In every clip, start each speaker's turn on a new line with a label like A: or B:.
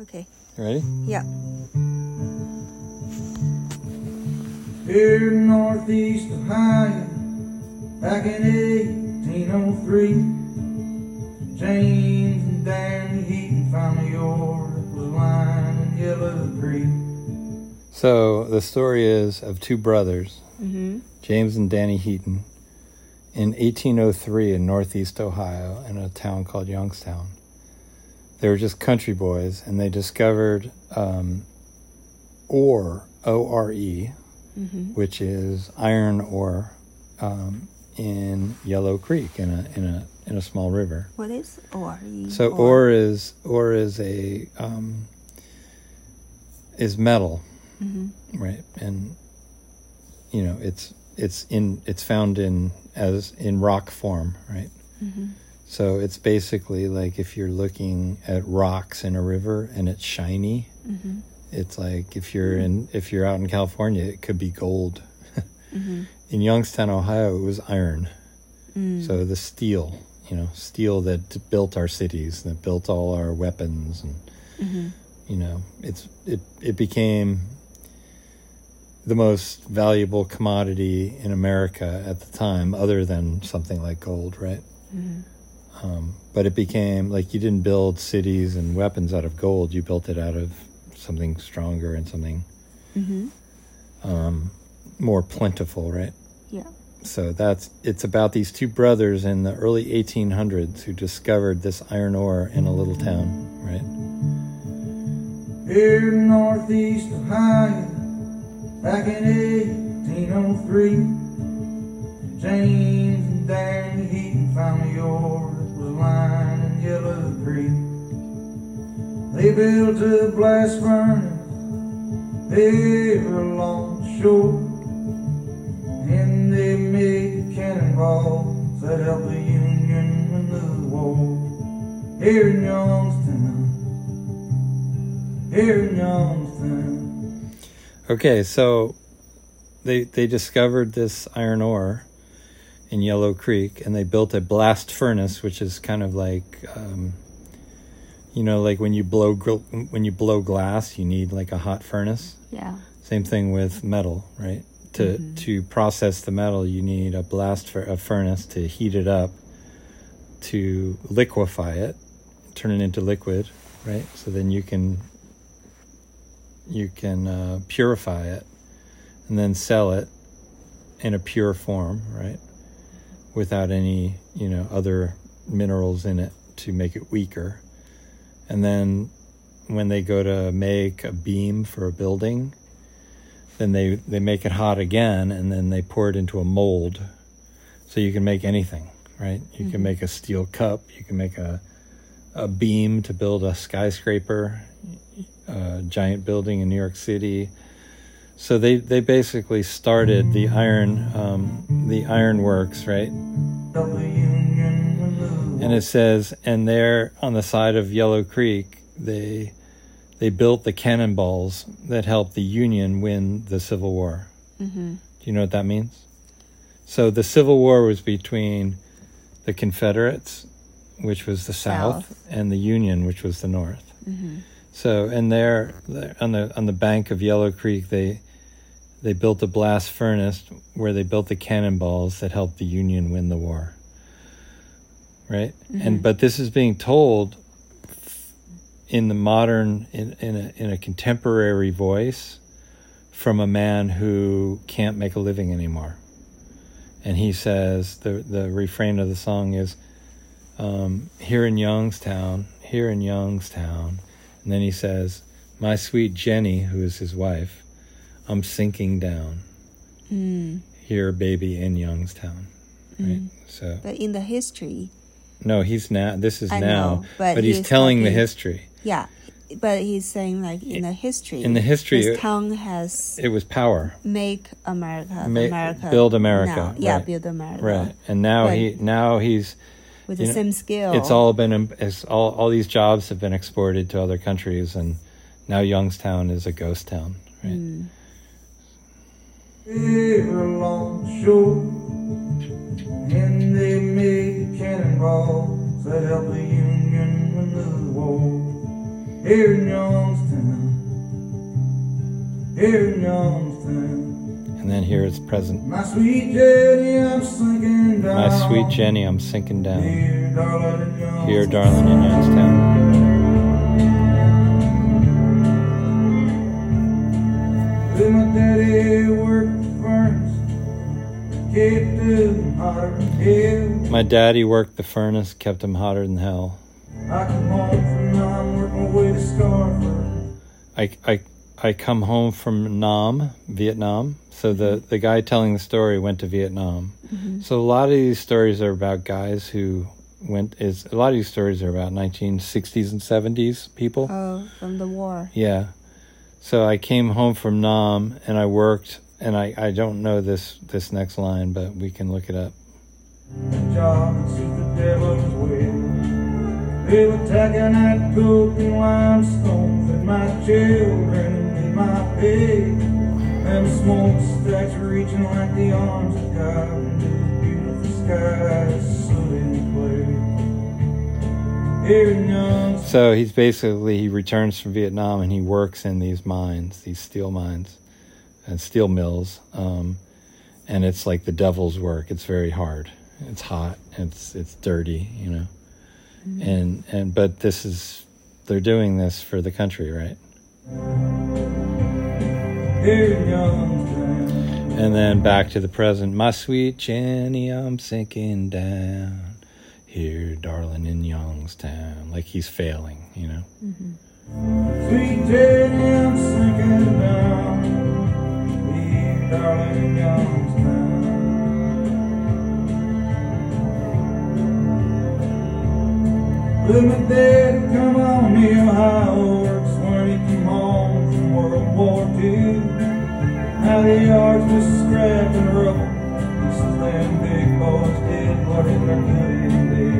A: Okay.
B: Ready?
A: Yeah.
C: Here in northeast Ohio, back in 1803, James and Danny Heaton found the ore that was lying in Yellow Creek.
B: So the story is of two brothers,
A: Mm-hmm.
B: James and Danny Heaton, in 1803 in northeast Ohio in a town called Youngstown. They were just country boys, and they discovered um, ore, O R E,
A: Mm-hmm.
B: which is iron ore, um, in Yellow Creek in a in a in a small river.
A: What is ore?
B: So ore is ore is a um, is metal,
A: Mm-hmm.
B: right? And you know it's it's in it's found in as in rock form, right?
A: Mm-hmm.
B: So it's basically like if you're looking at rocks in a river and it's shiny,
A: Mm-hmm.
B: it's like if you're in if you're out in California, it could be gold.
A: Mm-hmm.
B: In Youngstown, Ohio, it was iron.
A: Mm.
B: So the steel, you know, steel that built our cities, that built all our weapons, and
A: Mm-hmm.
B: you know, it's it it became the most valuable commodity in America at the time, other than something like gold, right?
A: Mm-hmm.
B: Um, but it became like you didn't build cities and weapons out of gold; you built it out of something stronger and something
A: Mm-hmm.
B: um, more plentiful, right?
A: Yeah.
B: So that's it's about these two brothers in the early 1800s who discovered this iron ore in a little town, right?
C: Here in northeast Ohio, back in 1803, James and Danny Heaton found the ore was lying in Yellow Creek. They built a blast furnace there along the shore, and they made cannonballs that helped the Union win the war. Here in Youngstown, here in Youngstown.
B: Okay, so they they discovered this iron ore in Yellow Creek, and they built a blast furnace, which is kind of like, um, you know, like when you blow gr- when you blow glass, you need like a hot furnace.
A: Yeah.
B: Same thing with metal, right? To
A: Mhm.
B: to process the metal, you need a blast for a furnace to heat it up, to liquefy it, turn it into liquid, right? So then you can you can uh, purify it, and then sell it in a pure form, right? Without any you know other minerals in it to make it weaker, and then when they go to make a beam for a building, then they, they make it hot again and then they pour it into a mold. So you can make anything, right? You
A: Mhm.
B: can make a steel cup, you can make a, a beam to build a skyscraper, a giant building in New York City. So they, they basically started the iron um, the iron works, right?
C: Help the Union win the war.
B: And it says, and there on the side of Yellow Creek, they they built the cannonballs that helped the Union win the Civil War.
A: Mm-hmm.
B: Do you know what that means? So the Civil War was between the Confederates, which was the South,
A: South.
B: and the Union, which was the North.
A: Mm-hmm.
B: So, and there, there on the on the bank of Yellow Creek, they they built a blast furnace where they built the cannonballs that helped the Union win the war. Right, and
A: Mhm.
B: but this is being told in the modern, in in a, in a contemporary voice, from a man who can't make a living anymore. And he says the the refrain of the song is, um, "Here in Youngstown, here in Youngstown." And then he says, My sweet Jenny, who is his wife, I'm sinking down.
A: Mm.
B: Here, baby, in Youngstown. Right?
A: Mm.
B: So,
A: But in the history,
B: no, he's now, this is
A: I
B: now,
A: know, but
B: he's,
A: he's
B: telling the history.
A: yeah. But he's saying like in the history,
B: In the history, it-
A: town has
B: It was power.
A: make America,
B: Ma-
A: America,
B: build America,
A: now. Yeah,
B: right.
A: build America,
B: Right. And now
A: But-
B: he, now he's,
A: with the
B: know,
A: same skill.
B: it's all been, it's all, all these jobs have been exported to other countries and now Youngstown is a ghost town. Right.
A: Mm.
C: Here along the shore, and they made cannonballs that helped the Union win the war. here in Youngstown, here in Youngstown.
B: And then here is present.
C: My sweet Jenny, I'm sinking down.
B: My sweet Jenny, I'm sinking down.
C: Here, darling, in Youngstown.
B: Here, darling, in Youngstown.
C: With my daddy worked
B: My daddy worked the furnace, kept him hotter than hell.
C: I come home from Nam, work my way to scarfer.
B: I, I, I come home from Nam, Vietnam. So the, mm-hmm. the guy telling the story went to Vietnam. Mm-hmm. So a lot of these stories are about guys who went. Is a lot of these stories are about 1960s and 70s people.
A: Oh, from the war.
B: Yeah. So I came home from Nam and I worked, and I, I don't know this this next line, but we can look it up.
C: job and the devil's will. They were tacking that coke and limestone, fed my children and made my bed. Them smokestacks reaching like the arms of God into the beautiful skies, so play. Here in Youngstown.
B: So he's basically he returns from Vietnam and he works in these mines, these steel mines, and steel mills, um, and it's like the devil's work. It's very hard. It's hot. It's it's dirty, you know. And and but this is they're doing this for the country, right?
C: Here in Youngstown.
B: And then back to the present. My sweet Jenny, I'm sinking down here, darling, in Youngstown. Like he's failing, you know.
C: Sweet Jenny, I'm sinking With my dad come on the Ohio works when he came home from World War II. Now the yard's just scrap and rubble. He says them big boys did what they couldn't do.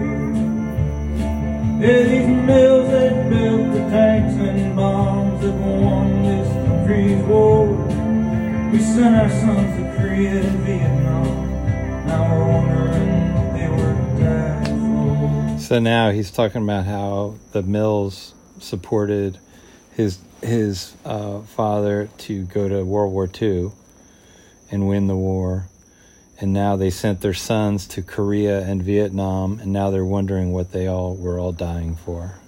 C: Yeah, these mills that built the tanks and bombs that won this country's war. We sent our sons Korea and Vietnam. Now we're wondering what they were died for.
B: So now he's talking about how the mills supported his his uh, father to go to World War II and win the war, and now they sent their sons to Korea and Vietnam, and now they're wondering what they all were all dying for.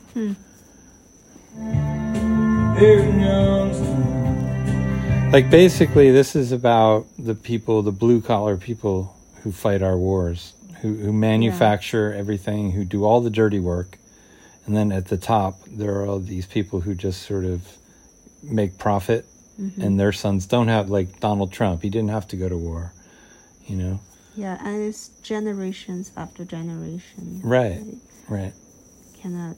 C: Youngstown.
B: Like basically, this is about the people, the blue collar people who fight our wars, who who manufacture everything, who do all the dirty work, and then at the top there are all these people who just sort of make profit, mm-hmm. and their sons don't have like Donald Trump. He didn't have to go to war, you know.
A: Yeah, and it's generations after generation.
B: Right, right.
A: Cannot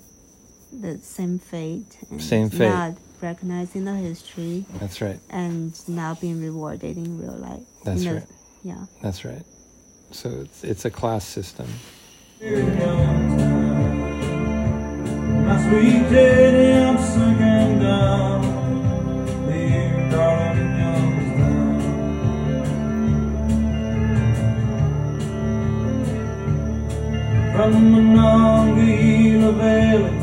A: the same fate. And
B: Same fate.
A: Not recognizing the history
B: That's right.
A: and now being rewarded in real life.
B: That's
A: You know,
B: right.
A: Yeah.
B: That's right. So it's it's a class system.
C: Here in Youngstown. My sweet Jenny, I'm sinking down. Here, darling, in Youngstown. From the Monongahela Valley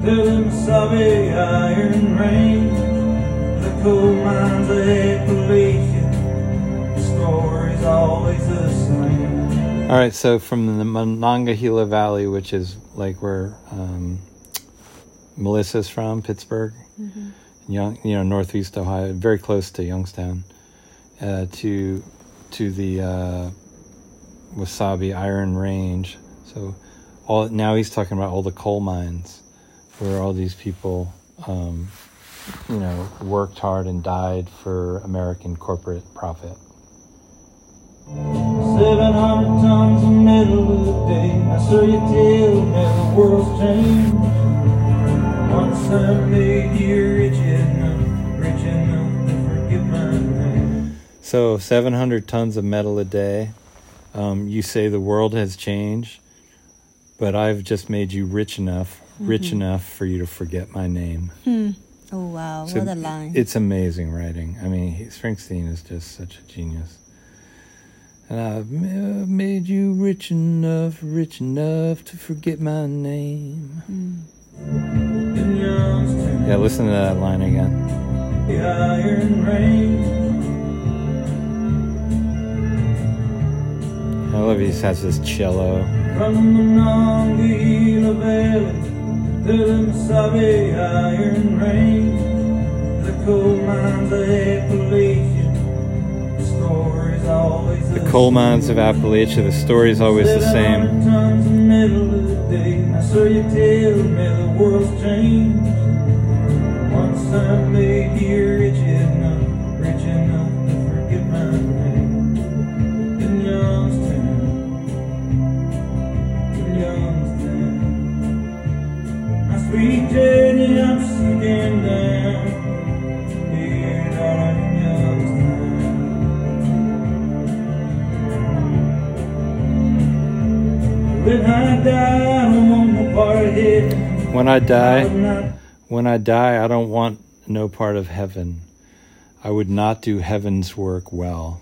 C: to the Mesabi Iron Range, the coal mines of Appalachia, the story's always the same.
B: All right, so from the Monongahela Valley, which is like where um, Melissa's from, Pittsburgh, Young, you know, northeast Ohio, very close to Youngstown, uh, to to the uh, Mesabi Iron Range. So, all now he's talking about all the coal mines, where all these people, um, you know, worked hard and died for American corporate profit.
C: Seven hundred tons of metal a day. I saw you tell me the world's changed. Once I made you rich enough, rich enough to forget my name.
B: So 700 tons of metal a day. Um, you say the world has changed, but I've just made you rich enough, rich mm-hmm. enough for you to forget my name. Hmm.
A: Oh wow,
B: So
A: what a line.
B: It's amazing writing. I mean, he, Springsteen is just such a genius. And I've ma- made you rich enough, rich enough to forget my name.
C: In
B: Yeah, listen to that line again.
C: the iron rain.
B: I love he has this cello.
C: From the to the iron the coal mines of Appalachia, the story's always
B: The coal mines of Appalachia, the story's always the same.
C: Tons in the middle of the day. Now, so you tell me the world's changed. Die,
B: when I die, I don't want no part of heaven. I would not do heaven's work well.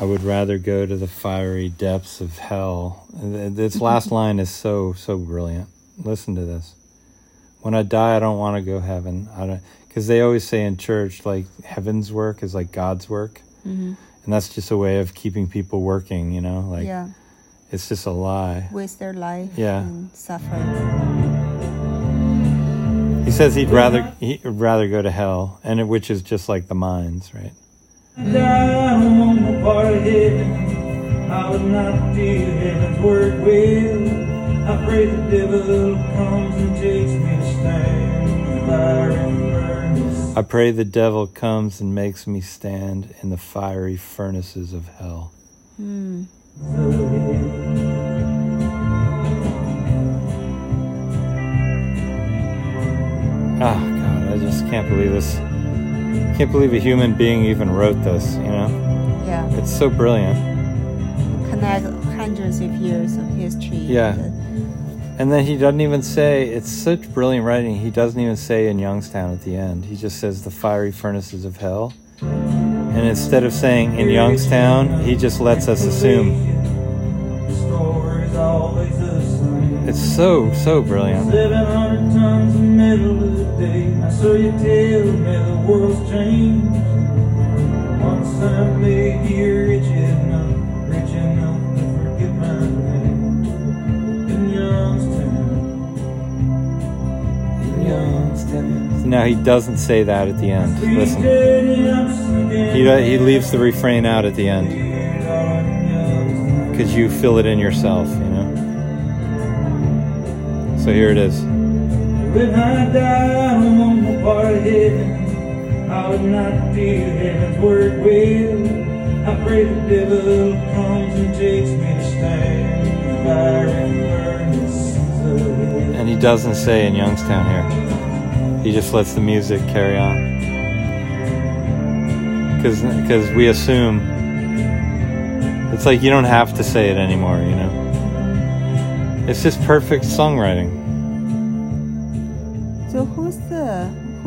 B: I would rather go to the fiery depths of hell. This last line is so so brilliant. Listen to this. When I die, I don't want to go heaven. I don't because they always say in church like heaven's work is like God's work,
A: hmm
B: and that's just a way of keeping people working. You know, like
A: yeah,
B: it's just a lie.
A: waste their life
B: Yeah.
A: and suffer.
B: He says he'd rather he'd rather go to hell, and it, which is just like the mines, right?
C: die, I don't want no part of heaven. I would not do heaven's work well. I pray the devil comes and takes me to stand in the fiery furnace.
B: I pray the devil comes and makes me stand in the fiery furnaces of hell.
A: Hmm.
B: Can't believe this. I Can't believe a human being even wrote this. You know,
A: Yeah,
B: it's so brilliant.
A: connect hundreds of years of history.
B: Yeah.
A: with-
B: And then he doesn't even say it's such brilliant writing. He doesn't even say in Youngstown at the end. He just says the fiery furnaces of hell. And instead of saying in Youngstown, he just lets us assume.
C: The story's always the same.
B: It's so so brilliant.
C: 700 tons in the middle of the day. Now, so you tell me the world's changed. Once I made you rich enough, rich enough to forget my name. In Youngstown, in Youngstown.
B: So now he doesn't say that at the end. Listen,
C: I'm sinking
B: he uh, he leaves the refrain out at the end
C: here, darling, in Youngstown.
B: because you fill it in yourself. You know. So here it is.
C: When I die, no part of heaven. I would not do heaven's work well. I pray the devil comes and takes me to stand in the fiery furnaces of.
B: And he doesn't say in Youngstown here. He just lets the music carry on. Because we assume it's like you don't have to say it anymore, you know. It's just perfect songwriting.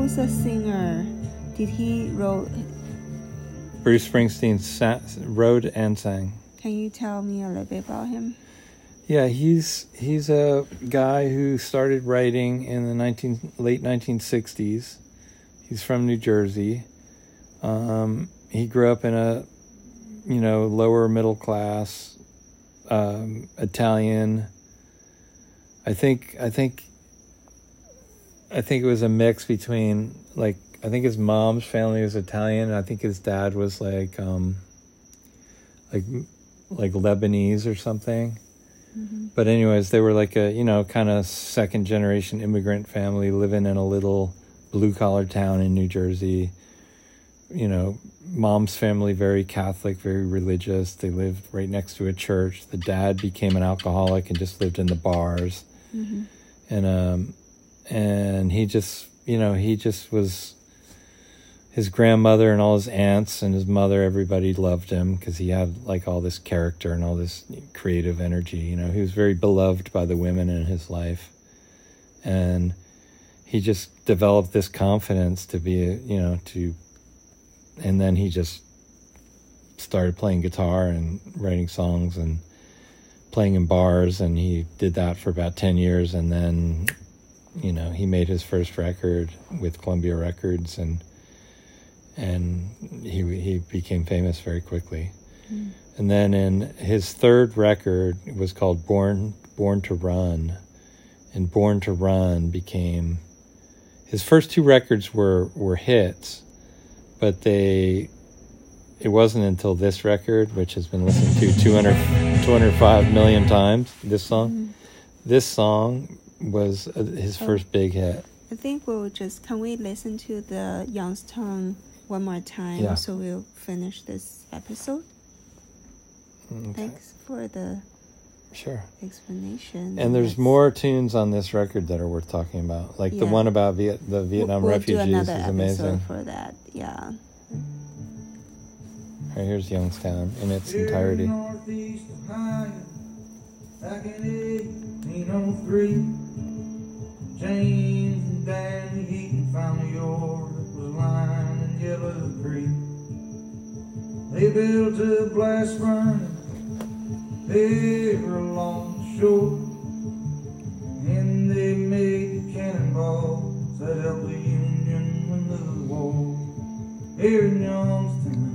A: Who's the singer? Did he wrote?
B: Bruce Springsteen sa- wrote and sang.
A: Can you tell me a little bit about him?
B: Yeah, he's he's a guy who started writing in the 19 late 1960s. He's from New Jersey. Um, he grew up in a you know lower middle class um, Italian. I think I think I think it was a mix between like I think his mom's family was Italian. I think his dad was like um, like like Lebanese or something. But anyways, they were like a you know kind of second generation immigrant family living in a little blue collar town in New Jersey. You know, mom's family very Catholic, very religious. They lived right next to a church. The dad became an alcoholic and just lived in the bars. And um and he just you know he just was his grandmother and all his aunts and his mother everybody loved him because he had like all this character and all this creative energy you know. He was very beloved by the women in his life. And he just developed this confidence to be you know to and then he just started playing guitar and writing songs and playing in bars. And he did that for about 10 years. And then you know, he made his first record with Columbia Records, and and he he became famous very quickly.
A: Mm.
B: And then in his third record it was called Born Born to Run, and Born to Run became his first two records were were hits, but they it wasn't until this record, which has been listened to 200, 205 million times, this song.
A: Mm.
B: This song was uh, his first big hit.
A: I think we'll just can we listen to the Youngstown one more time
B: Yeah.
A: so we'll finish this episode.
B: Okay,
A: Thanks for the
B: Sure.
A: explanation.
B: And there's
A: Let's-
B: more tunes on this record that are worth talking about. Like the one about Viet- the
A: we'll-
B: Vietnam
A: we'll
B: refugees
A: do another
B: is
A: episode
B: amazing.
A: for that. Yeah.
B: All right, here's Youngstown in its
C: Here in
B: entirety.
C: Northeast Ohio, back in 1803, James and Danny Heaton found a yard that was lying in Yellow Creek. They built a blast furnace there along the shore, and they made the cannonballs that helped the Union win the war. Here in Youngstown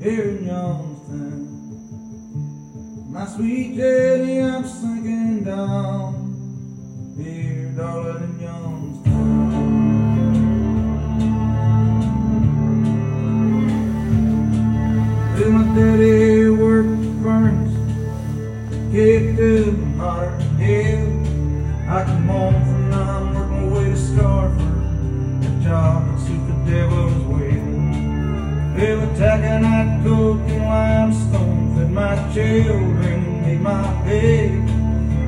C: here in Youngstown. My sweet Jenny, I'm sinking down here, darling, in Youngstown. Till my daddy worked the furnace, kicked up hotter than hell. I come home from nine, work my way to scarfer, a job and suit the devil's will. That coke and limestone fed my children made my bed.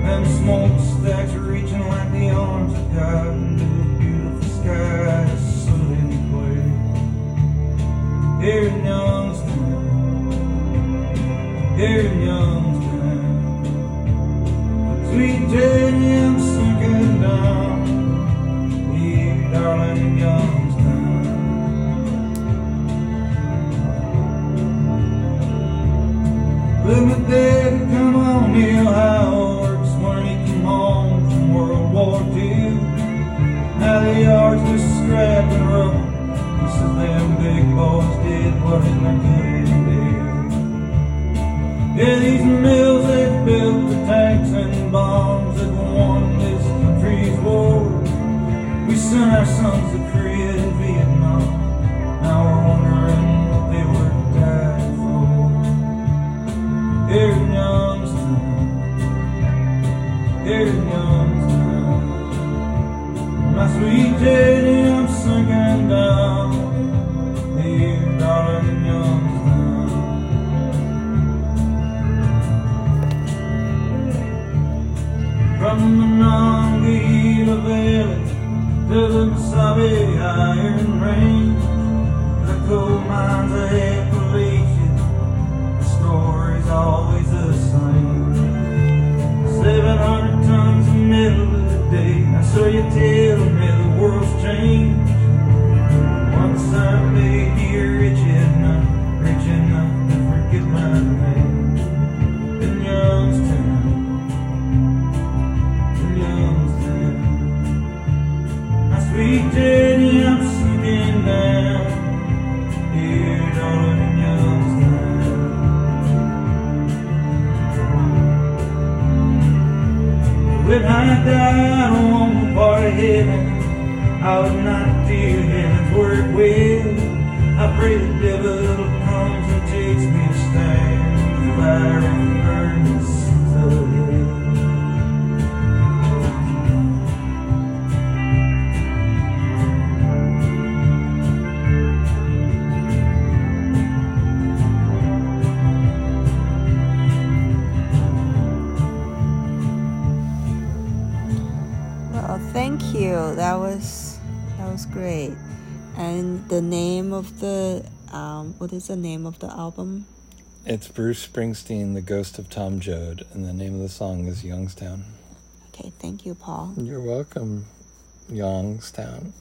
C: Them smoke stacks reaching like the arms of God into the beautiful sky, in play. Here in Youngstown, here in Youngstown, sweet Jenny, I'm sinking down. Here, darling, in Youngstown. Here in Youngstown. My sweet Jenny, I'm sinking down here, darling, in Youngstown. From the Monongahela Valley to the Mesabi Iron Range, the coal mines of Now
A: the name of the um, what is the name of the album?
B: It's Bruce Springsteen, The Ghost of Tom Joad, and the name of the song is Youngstown.
A: Okay, thank you, Paul.
B: You're welcome, Youngstown.